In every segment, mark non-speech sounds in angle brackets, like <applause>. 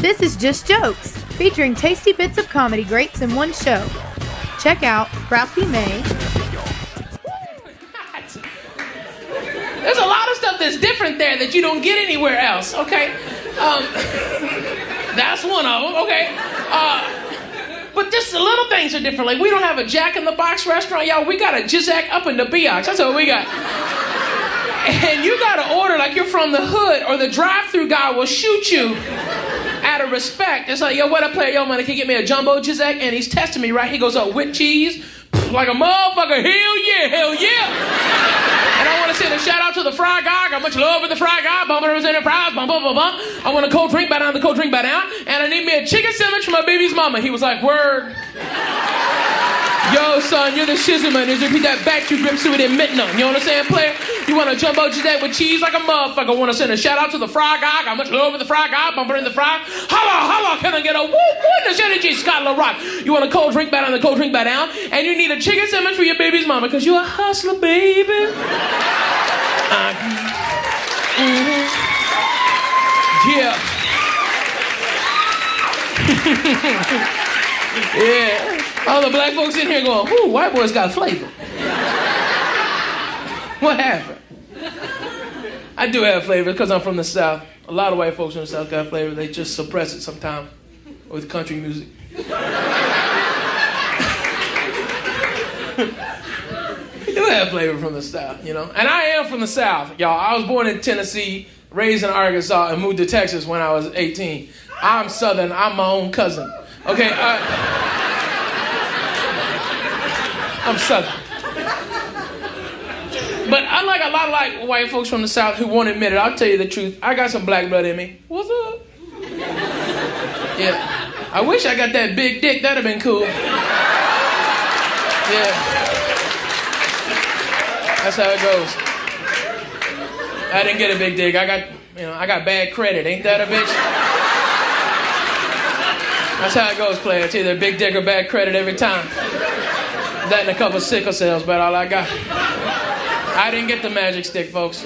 This is Just Jokes, featuring tasty bits of comedy greats in one show. Check out Ralphie May, There's a lot of stuff that's different there that you don't get anywhere else, okay? Um, <laughs> that's one of them, okay? Uh, but just the little things are different. Like, we don't have a Jack in the Box restaurant, y'all. We got a Jizack up in the Biox. That's what we got. And you gotta order like you're from the hood, or the drive through guy will shoot you out of respect. It's like, yo, what up, player? Yo, man, can you get me a jumbo Jizack? And he's testing me, right? He goes up with cheese, like a motherfucker. Hell yeah, hell yeah. And I want to send a shout out to the fry guy. I got much love for the fry guy. Bump representing fries. Bump, bump, bump, bump. I want a cold drink, by down the cold drink, by down. And I need me a chicken sandwich for my baby's mama. He was like, word. Yo, son, you're the shizzle man. Just repeat that back to grips with it midnight. You know what I'm saying, player? You want to jumbo that with cheese like a motherfucker. Want to send a shout out to the fry guy. Got much love for the fry guy. Bumper in the fry. Holla, holla, can I get a whoop whoop? The energy, Scott LaRock. You want a cold drink, by down the cold drink, by down. And you need a chicken sandwich for your baby's mama because you're a hustler, baby. Uh, mhm. Yeah. <laughs> yeah. All the black folks in here going, ooh, white boys got flavor. what happened? I do have flavor because I'm from the South. A lot of white folks from the South got flavor. They just suppress it sometimes with country music. <laughs> we do have flavor from the South, you know. And I am from the South, y'all. I was born in Tennessee, raised in Arkansas, and moved to Texas when I was 18. I'm Southern. I'm my own cousin. Okay. Uh, I'm Southern. But unlike a lot of like white folks from the South who won't admit it, I'll tell you the truth. I got some black blood in me. What's up? Yeah. I wish I got that big dick. That'd have been cool. Yeah. That's how it goes. I didn't get a big dick. I got, you know, I got bad credit. Ain't that a bitch? That's how it goes, player. It's either big dick or bad credit every time. That and a couple sickle cells, but all I got. I didn't get the magic stick, folks.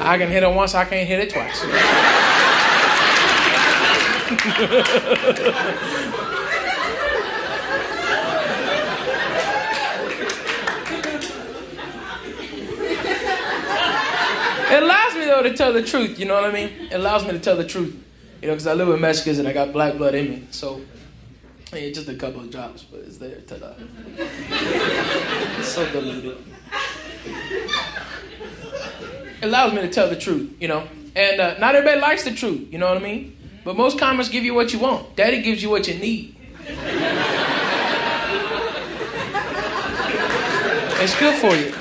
I can hit it once, I can't hit it twice. It allows me though to tell the truth, you know what I mean? It allows me to tell the truth. You know, because I live with Mexicans and I got black blood in me. So yeah, just a couple of drops, but it's there. Ta-da. it's <laughs> so diluted. It allows me to tell the truth, you know. And uh, not everybody likes the truth, you know what I mean? But most commerce give you what you want. Daddy gives you what you need. <laughs> it's good for you.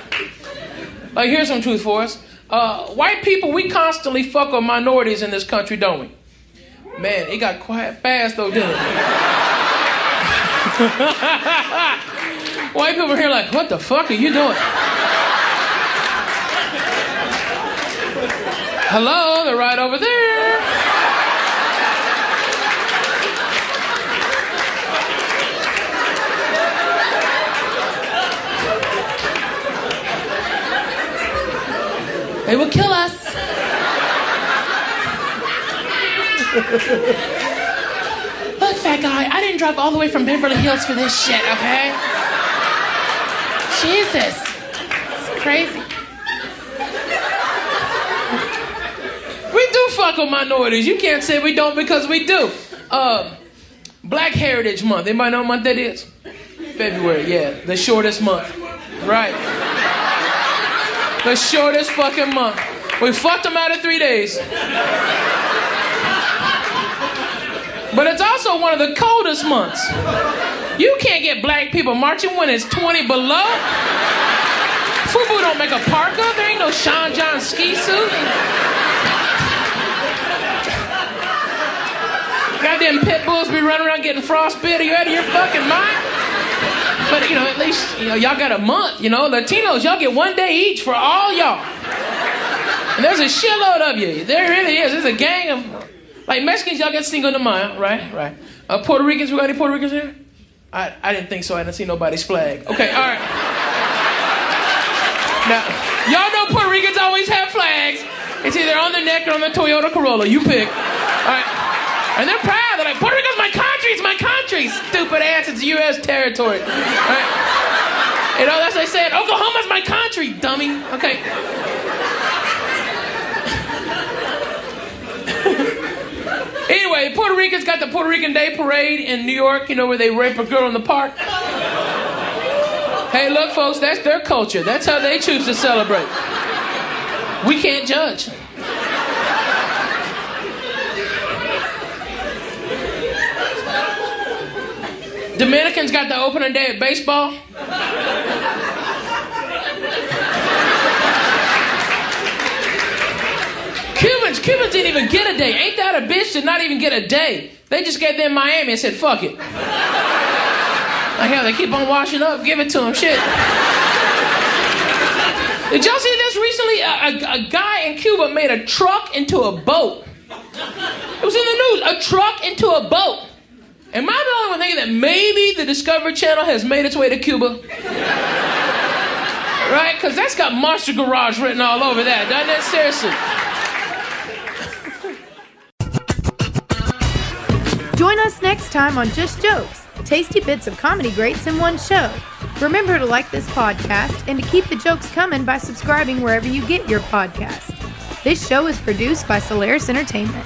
Like, here's some truth for us. Uh, white people, we constantly fuck with minorities in this country, don't we? Man, it got quiet fast though, didn't it? White people are here like, what the fuck are you doing? Hello, they're right over there. They will kill us. <laughs> Guy, I didn't drive all the way from Beverly Hills for this shit, okay? Jesus. It's crazy. We do fuck with minorities. You can't say we don't because we do. Uh, Black Heritage Month. Anybody know what month that is? February, yeah. The shortest month. Right. The shortest fucking month. We fucked them out of three days. But it's also one of the coldest months. You can't get black people marching when it's 20 below. Fubu don't make a parka. There ain't no Sean John ski suit. Goddamn pit bulls be running around getting frostbite. Are you out of your fucking mind? But you know, at least you know y'all got a month. You know, Latinos, y'all get one day each for all y'all. And there's a shitload of you. There really is. There's a gang of like Mexicans, y'all get Cinco de Mayo, right? Right. Uh, Puerto Ricans, we got any Puerto Ricans here? I, I didn't think so. I didn't see nobody's flag. Okay, all right. <laughs> Now, y'all know Puerto Ricans always have flags. It's either on the neck or on the Toyota Corolla. You pick. All right. And they're proud. They're like, Puerto Rico's my country. It's my country. Stupid ass. It's U.S. territory. Right? You know, that's what they said. Oklahoma's my country, dummy. Okay. Anyway, Puerto Ricans got the Puerto Rican Day Parade in New York, you know, where they rape a girl in the park. Hey, look, folks, that's their culture. That's how they choose to celebrate. We can't judge. Dominicans got the opening day of baseball. Cubans, Cubans didn't even get a day. Ain't that a bitch? Did not even get a day. They just gave them Miami and said, fuck it. Like hell, they keep on washing up. Give it to them. Shit. Did y'all see this recently? A, a, a guy in Cuba made a truck into a boat. It was in the news. A truck into a boat. Am I the only one thinking that maybe the Discovery Channel has made its way to Cuba? right? Because that's got Monster Garage written all over that, doesn't it? Seriously. Join us next time on Just Jokes, tasty bits of comedy greats in one show. Remember to like this podcast and to keep the jokes coming by subscribing wherever you get your podcast. This show is produced by Solaris Entertainment.